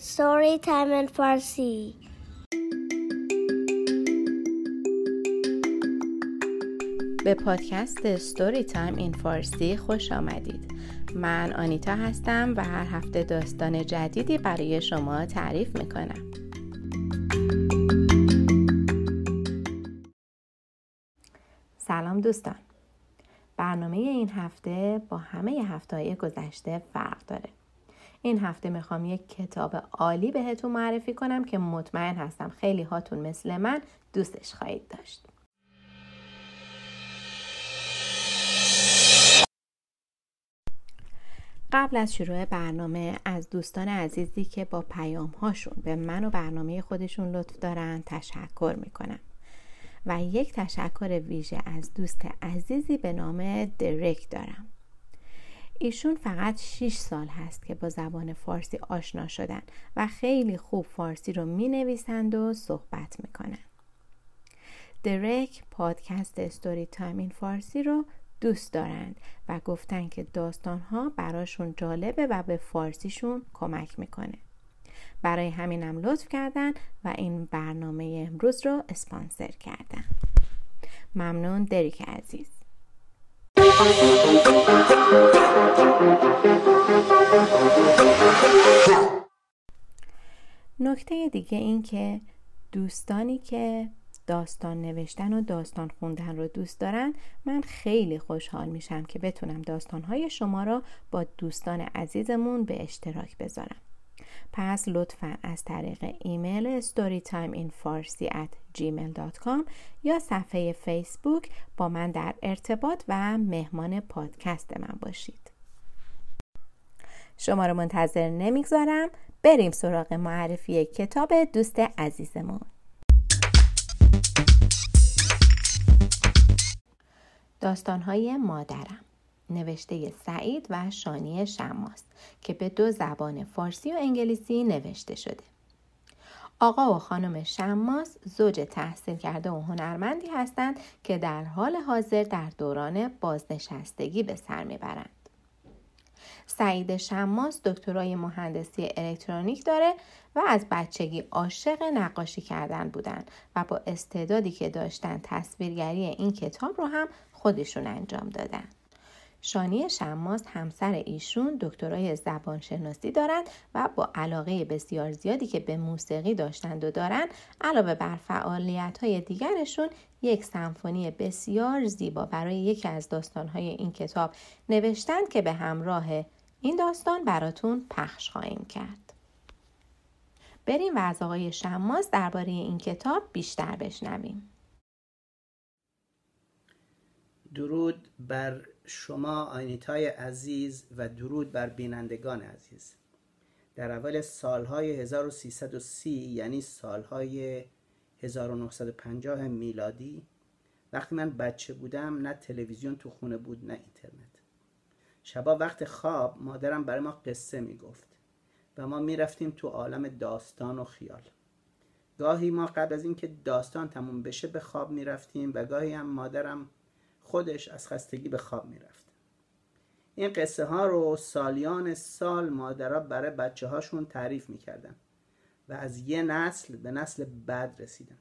Story Time in Farsi. به پادکست ستوری تایم این فارسی خوش آمدید. من آنیتا هستم و هر هفته داستان جدیدی برای شما تعریف می‌کنم. سلام دوستان. برنامه این هفته با همه هفته گذشته فرق داره. این هفته می‌خوام یک کتاب عالی بهتون معرفی کنم که مطمئن هستم خیلی هاتون مثل من دوستش خواهید داشت. قبل از شروع برنامه از دوستان عزیزی که با پیام هاشون به من و برنامه خودشون لطف دارن تشکر می‌کنم. و یک تشکر ویژه از دوست عزیزی به نام درک دارم. ایشون فقط 6 سال هست که با زبان فارسی آشنا شدن و خیلی خوب فارسی رو می نویسند و صحبت می کنن. درک پادکست استوری تایم این فارسی رو دوست دارند و گفتن که داستان ها براشون جالبه و به فارسیشون کمک می‌کنه. برای همینم لطف کردن و این برنامه امروز رو اسپانسر کردن. ممنون دریک عزیز. نکته دیگه این که دوستانی که داستان نوشتن و داستان خوندن رو دوست دارن من خیلی خوشحال میشم که بتونم داستانهای شما را با دوستان عزیزمون به اشتراک بذارم. پس لطفا از طریق ایمیل storytimeinfarsi یا صفحه فیسبوک با من در ارتباط و مهمان پادکست من باشید. شما رو منتظر نمی‌گذارم. بریم سراغ معرفی کتاب دوست عزیزمون. داستانهای مادرم. نوشته سعید و شانی شماست که به دو زبان فارسی و انگلیسی نوشته شده. آقا و خانم شماس زوج تحصیل کرده و هنرمندی هستند که در حال حاضر در دوران بازنشستگی به سر می‌برند. سعید شماس دکترای مهندسی الکترونیک داره و از بچگی عاشق نقاشی کردن بودن و با استعدادی که داشتن تصویرگری این کتاب رو هم خودشون انجام دادن. شانی شماس همسر ایشون دکترای زبانشناسی دارند و با علاقه بسیار زیادی که به موسیقی داشتند و دارند علاوه بر فعالیت های دیگرشون یک سمفونی بسیار زیبا برای یکی از داستانهای این کتاب نوشتند که به همراه این داستان براتون پخش خواهیم کرد. بریم و از آقای شماس درباره این کتاب بیشتر بشنویم. درود بر شما آینیتای عزیز و درود بر بینندگان عزیز. در اول سالهای 1330 یعنی سالهای 1950 میلادی وقتی من بچه بودم نه تلویزیون تو خونه بود نه اینترنت. شبا وقت خواب مادرم برای ما قصه می‌گفت و ما می‌رفتیم تو عالم داستان و خیال. گاهی ما قبل از اینکه داستان تموم بشه به خواب می‌رفتیم و گاهی هم مادرم خودش از خستگی به خواب می‌رفت. این قصه ها رو سالیان سال مادرها برای بچه هاشون تعریف می‌کردن و از یه نسل به نسل بعد رسیدن.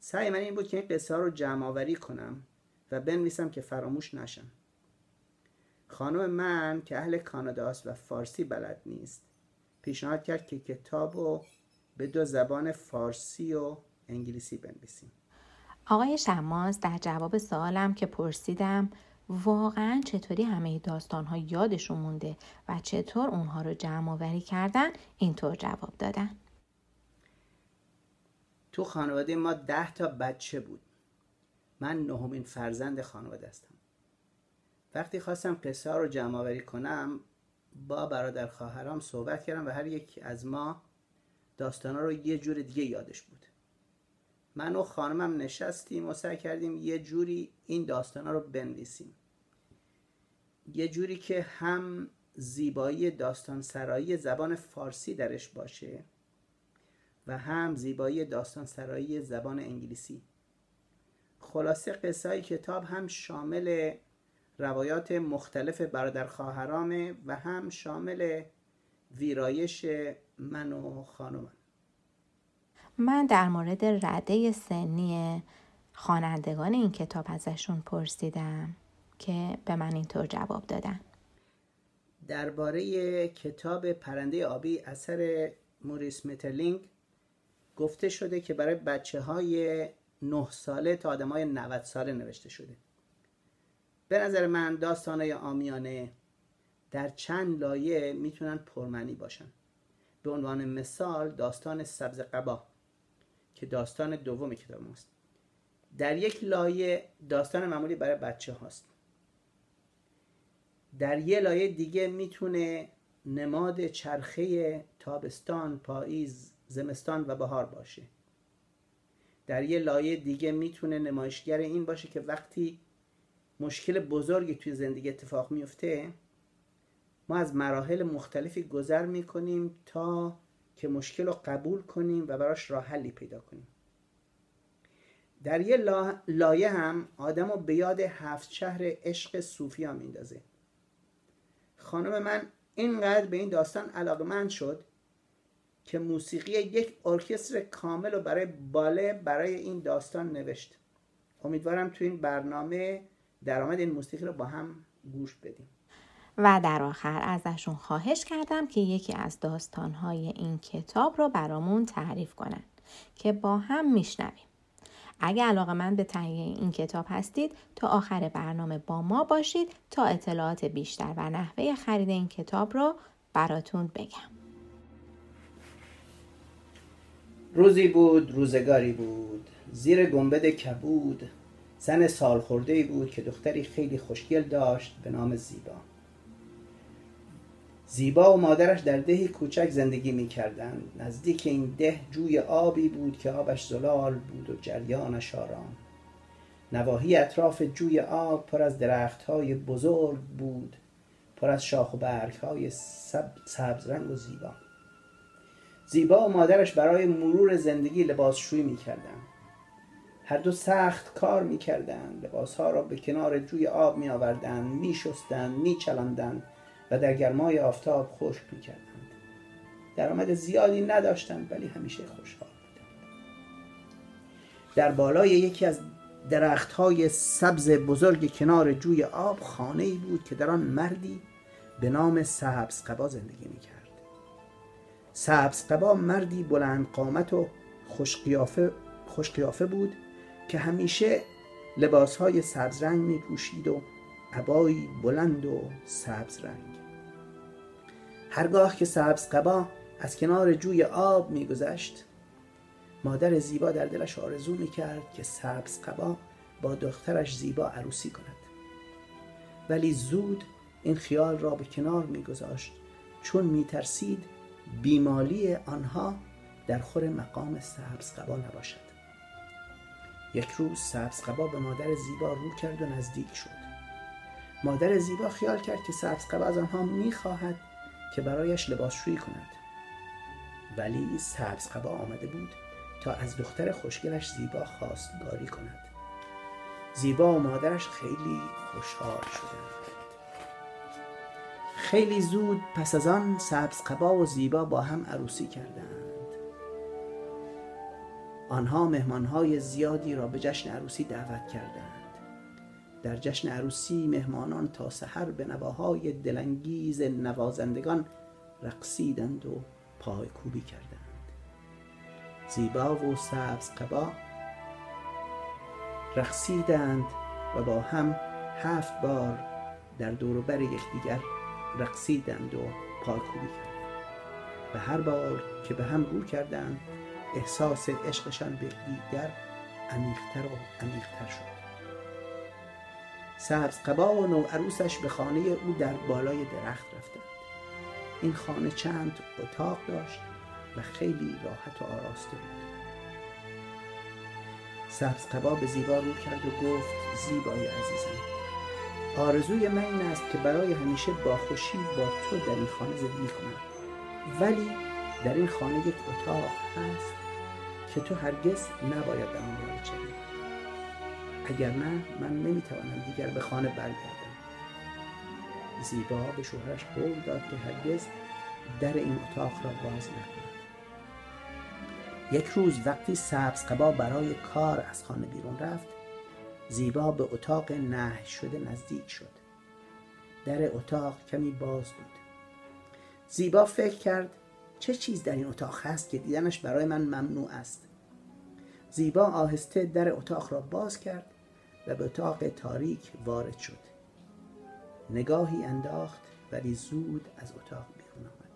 سعی من این بود که این قصه ها رو جمع آوری کنم و بنویسم که فراموش نشم. خانم من که اهل کاناداست و فارسی بلد نیست پیشنهاد کرد که کتاب رو به دو زبان فارسی و انگلیسی بنویسیم. آقای شماز در جواب سوالم که پرسیدم واقعا چطوری همه داستان ها یادشون مونده و چطور اونها رو جمع آوری کردن؟ اینطور جواب دادن. تو خانواده ما ده تا بچه بود. من نهمین فرزند خانواده هستم. وقتی خواستم قصه رو جمع آوری کنم با برادر خواهرام صحبت کردم و هر یک از ما داستان ها رو یه جور دیگه یادش بود. من و خانمم نشستیم و سعی کردیم یه جوری این داستان ها رو بنویسیم. یه جوری که هم زیبایی داستان سرایی زبان فارسی درش باشه و هم زیبایی داستان سرایی زبان انگلیسی. خلاصه قصه کتاب هم شامل روایات مختلف برادر خواهرامه و هم شامل ویرایش من و خانومم من در مورد رده سنی خوانندگان این کتاب ازشون پرسیدم که به من اینطور جواب دادن. درباره کتاب پرنده آبی اثر موریس مترلینگ گفته شده که برای بچه های 9 ساله تا آدم های 90 ساله نوشته شده. به نظر من داستان های آمیانه در چند لایه می‌تونن پرمعنی باشن. به عنوان مثال داستان سبز قبا. که داستان دوم کتاب ماست در یک لایه داستان معمولی برای بچه هاست. در یه لایه دیگه می‌تونه نماد چرخه تابستان، پاییز، زمستان و بهار باشه. در یه لایه دیگه می‌تونه نمایشگر این باشه که وقتی مشکل بزرگی توی زندگی اتفاق میفته ما از مراحل مختلفی گذر می‌کنیم تا که مشکل رو قبول کنیم و براش راه حلی پیدا کنیم. در یه لایه هم آدم رو به یاد هفت شهر عشق صوفی ها میندازه خانم من اینقدر به این داستان علاقمند شد که موسیقی یک ارکستر کامل رو برای باله برای این داستان نوشت. امیدوارم تو این برنامه درآمد این موسیقی رو با هم گوش بدیم. و در آخر ازشون خواهش کردم که یکی از داستانهای این کتاب رو برامون تعریف کنن که با هم میشنویم. اگه علاقه من به تهیه این کتاب هستید تا آخر برنامه با ما باشید تا اطلاعات بیشتر و نحوه خرید این کتاب رو براتون بگم. روزی بود روزگاری بود زیر گنبد کبود زن سال خورده بود که دختری خیلی خوشگل داشت به نام زیبا زیبا و مادرش در دهی کوچک زندگی می کردند. نزدیک این ده جوی آبی بود که آبش زلال بود و جریانش آرام. نواحی اطراف جوی آب پر از های بزرگ بود پر از شاخ و های سبز رنگ و زیبا. زیبا و مادرش برای مرور زندگی لباسشویی می‌کردند. هر دو سخت کار می‌کردند. لباسها را به کنار جوی آب می آوردند می شستند می در گرمای آفتاب خشک می‌کردند. درآمد زیادی نداشتند ولی همیشه خوشحال بودند. در بالای یکی از درخت های سبز بزرگ کنار جوی آب خانه ای بود که در آن مردی به نام سبز قبا زندگی می کرد سبز قبا مردی بلند قامت و خوش قیافه بود که همیشه لباس های سبز رنگ می پوشید و عبایی بلند و سبز رنگ هرگاه که سبز قبا از کنار جوی آب میگذشت. مادر زیبا در دلش آرزو می‌کرد که سبز قبا با دخترش زیبا عروسی کند. ولی زود این خیال را به کنار میگذاشت چون میترسید بیمالی آنها در خور مقام سبز قبا نباشد. یک روز سبز قبا به مادر زیبا رو کرد و نزدیک شد. مادر زیبا خیال کرد که سبز قبا از آنها می‌خواهد که برایش لباسشویی کند. ولی سبز قبا آمده بود تا از دختر خوشگلش زیبا خواستگاری کند. زیبا و مادرش خیلی خوشحال شدند. خیلی زود پس از آن سبز قبا و زیبا با هم عروسی کردند. آنها مهمانهای زیادی را به جشن عروسی دعوت کردند. در جشن عروسی مهمانان تا سحر به نواهای دلانگیز نوازندگان رقصیدند و پای کوبی کردند. زیبا و سبز قبا رقصیدند و با هم هفت بار در دوروبر یکدیگر رقصیدند و پای کوبی کردند. و هر بار که به هم رو کردند احساس عشقشان به دیگر عمیقتر و عمیقتر شد. سبز قبا و نو عروسش به خانه او در بالای درخت رفتند. این خانه چند اتاق داشت و خیلی راحت و آراسته بود. سبز قبا به زیبا رو کرد و گفت زیبای عزیزم آرزوی من این است که برای همیشه با خوشی با تو در این خانه زندگی کنم. ولی در این خانه یک اتاق هست که تو هرگز نباید در آن وارد شوی. اگر نه من نمی‌توانم دیگر به خانه برگردم. زیبا به شوهرش قول داد که هرگز در این اتاق را باز نکند. یک روز وقتی سبز قبا برای کار از خانه بیرون رفت زیبا به اتاق نه شده نزدیک شد. در اتاق کمی باز بود. زیبا فکر کرد چه چیز در این اتاق هست که دیدنش برای من ممنوع است. زیبا آهسته در اتاق را باز کرد. و به اتاق تاریک وارد شد. نگاهی انداخت ولی زود از اتاق بیرون آمد.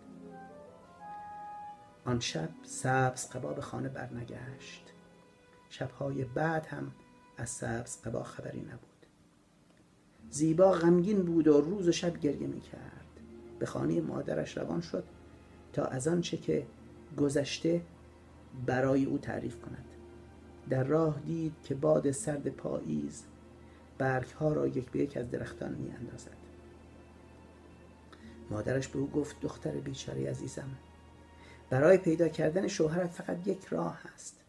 آن شب سبز قبا به خانه برنگشت. شبهای بعد هم از سبز قبا خبری نبود. زیبا غمگین بود و روز و شب گریه می کرد. به خانه مادرش روان شد تا از آنچه که گذشته برای او تعریف کند. در راه دید که باد سرد پاییز برگ ها را یک به یک از درختان می اندازد. مادرش به او گفت دختر بیچاره عزیزم برای پیدا کردن شوهرت فقط یک راه هست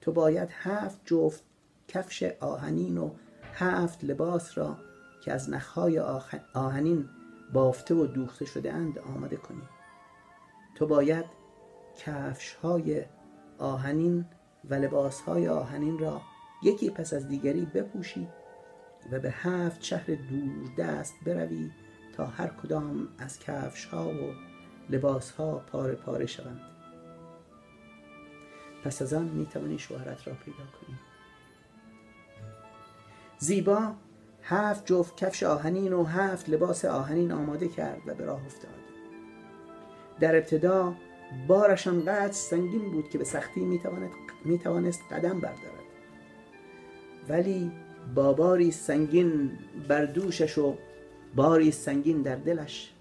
تو باید هفت جفت کفش آهنین و هفت لباس را که از نخهای آهنین بافته و دوخته شده اند آماده کنی تو باید کفش های آهنین و لباس های آهنین را یکی پس از دیگری بپوشی و به هفت شهر دور دست بروی تا هر کدام از کفش ها و لباس ها پاره پاره شوند. پس از آن می توانی شوهرت را پیدا کنی. زیبا هفت جفت کفش آهنین و هفت لباس آهنین آماده کرد و به راه افتاد. در ابتدا بارش آنقدر سنگین بود که به سختی می توانست قدم بردارد. ولی با باری سنگین بر دوشش و باری سنگین در دلش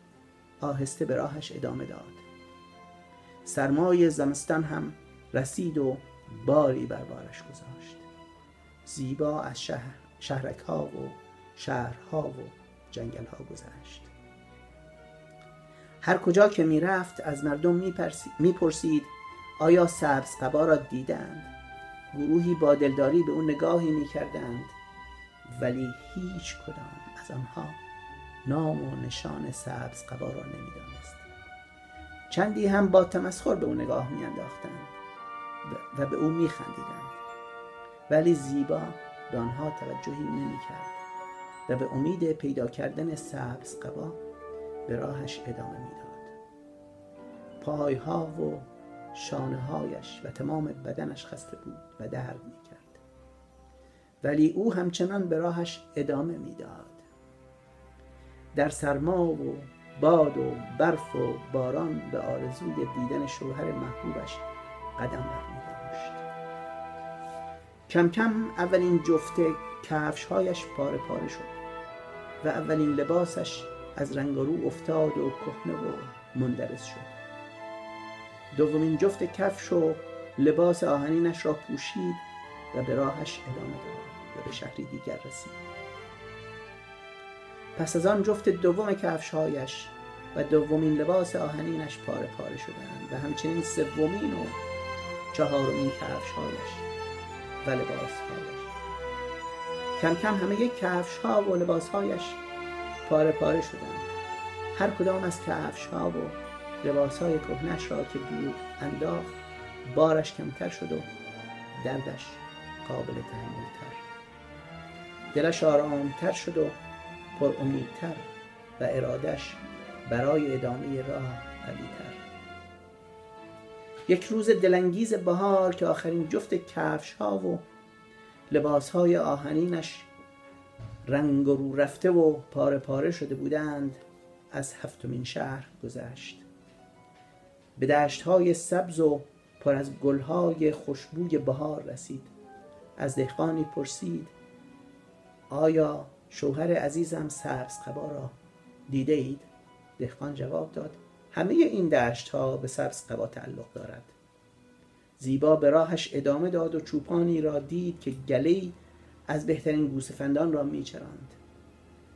آهسته به راهش ادامه داد. سرمای زمستان هم رسید و باری بر بارش گذاشت. زیبا از شهر شهرک ها و شهرها و جنگل ها گذشت. هر کجا که می‌رفت از مردم می‌پرسید آیا سبز قبا را دیدند؟ گروهی با دلداری به اون نگاهی می‌کردند ولی هیچ کدام از آنها نام و نشان سبز قبا را نمی‌دانست. چندی هم با تمسخر به او نگاه میانداختند و به او میخندیدند. ولی زیبا به آنها توجهی نمی‌کرد و به امید پیدا کردن سبز قبا به راهش ادامه می‌داد. پایها و شانه هایش و تمام بدنش خسته بود و درد می‌کرد. ولی او همچنان به راهش ادامه می‌داد. در سرما و باد و برف و باران به آرزوی دیدن شوهر محبوبش قدم برمیداشت. کم کم اولین جفت کفشهایش پاره پاره شد و اولین لباسش از رنگ رو افتاد و کهنه و مندرس شد. دومین جفت کفش و لباس آهنینش را پوشید و به راهش ادامه داد و به شهری دیگر رسید. پس از آن جفت دوم کفشهایش و دومین لباس آهنینش پاره پاره شدند و همچنین سومین و چهارمین کفشهایش و لباسهایش. کم کم همه یک کفش ها و لباس هایش پاره پاره شدند. هر کدام از کفش ها و لباس های کهنش را که دور انداخت بارش کمتر شد و دردش قابل تحملتر. دلش آرامتر شد و پر امیدتر و ارادش برای ادامه راه قویتر یک روز دلانگیز بهار که آخرین جفت کفش ها و لباس های آهنینش رنگ رو رفته و پاره پاره شده بودند از هفتمین شهر گذشت. به دشت های سبز و پر از گل های خوشبوی بهار رسید. از دهقانی پرسید آیا شوهر عزیزم سبز قبا را دیده اید؟ دهقان جواب داد همه این دشت ها به سبز قبا تعلق دارد. زیبا به راهش ادامه داد و چوپانی را دید که گلی از بهترین گوسفندان را میچراند.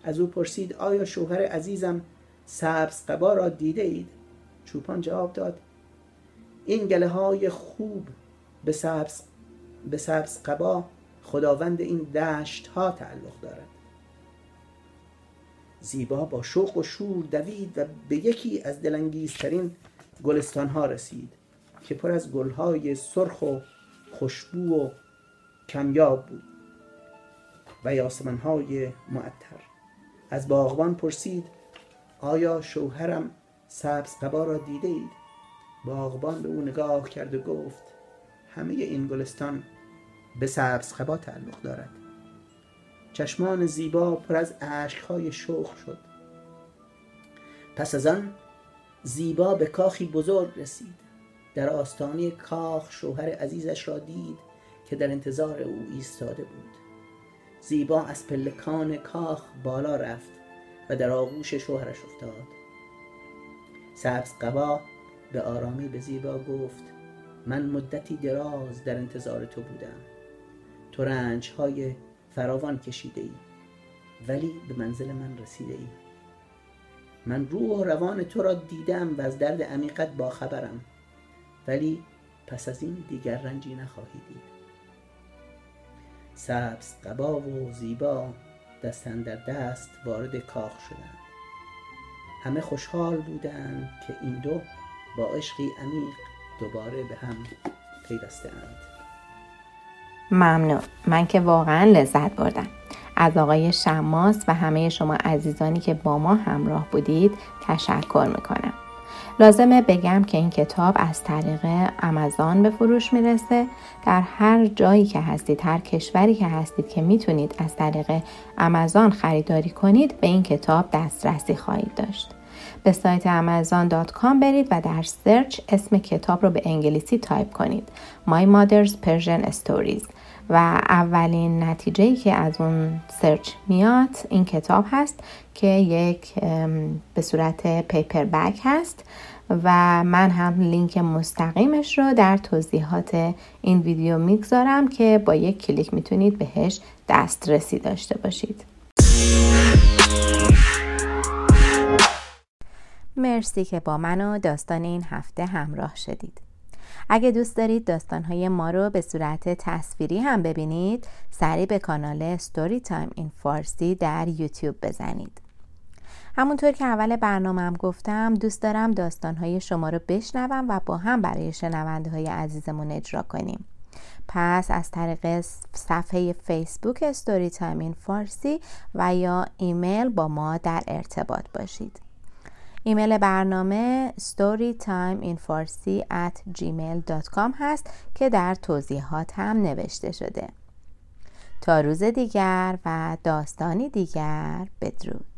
از او پرسید آیا شوهر عزیزم سبز قبا را دیده اید؟ چوپان جواب داد این گله های خوب به سبز, به سبز قبا خداوند این دشت ها تعلق دارد. زیبا با شوق و شور دوید و به یکی از دلانگیزترین گلستان ها رسید که پر از گلهای سرخ و خوشبو و کمیاب بود. و یاسمن های معطر. از باغبان پرسید آیا شوهرم سبز قبا را دیده اید؟ باغبان به او نگاه کرد و گفت همه این گلستان به سبز قبا تعلق دارد. چشمان زیبا پر از اشکهای شوق شد. پس از آن زیبا به کاخی بزرگ رسید. در آستانه کاخ شوهر عزیزش را دید که در انتظار او ایستاده بود. زیبا از پلکان کاخ بالا رفت و در آغوش شوهرش افتاد. سبز قبا به آرامی به زیبا گفت من مدتی دراز در انتظار تو بودم. تو رنج های فراوان کشیده ای ولی به منزل من رسیده ای من روح و روان تو را دیدم و از درد عمیقت باخبرم ولی پس از این دیگر رنجی نخواهی دید. سبز قبا و زیبا دستن در دست وارد کاخ شدند. همه خوشحال بودند که این دو با عشقی عمیق دوباره به هم پیوستند ممنون. من که واقعا لذت بردم. از آقای شماس و همه شما عزیزانی که با ما همراه بودید تشکر می‌کنم. لازمه بگم که این کتاب از طریق امازون به فروش می‌رسه. در هر جایی که هستید هر کشوری که هستید که می‌تونید از طریق امازون خریداری کنید به این کتاب دسترسی خواهید داشت. به سایت amazon.com برید و در search اسم کتاب رو به انگلیسی تایپ کنید. My Mother's Persian Stories. و اولین نتیجه که از اون search میاد این کتاب هست که یک به صورت paperback هست و من هم لینک مستقیمش رو در توضیحات این ویدیو می‌گذارم که با یک کلیک می‌تونید بهش دسترسی داشته باشید. مرسی که با من و داستان این هفته همراه شدید. اگه دوست دارید داستانهای ما رو به صورت تصویری هم ببینید سریع به کانال Storytime in Farsi در یوتیوب بزنید. همونطور که اول برنامهم گفتم دوست دارم داستانهای شما رو بشنوم و با هم برای شنونده های عزیزمون اجرا کنیم. پس از طریق صفحه فیسبوک Storytime in Farsi و یا ایمیل با ما در ارتباط باشید. ایمیل برنامه storytimeinfarsi at gmail.com هست که در توضیحات هم نوشته شده. تا روز دیگر و داستانی دیگر بدرود.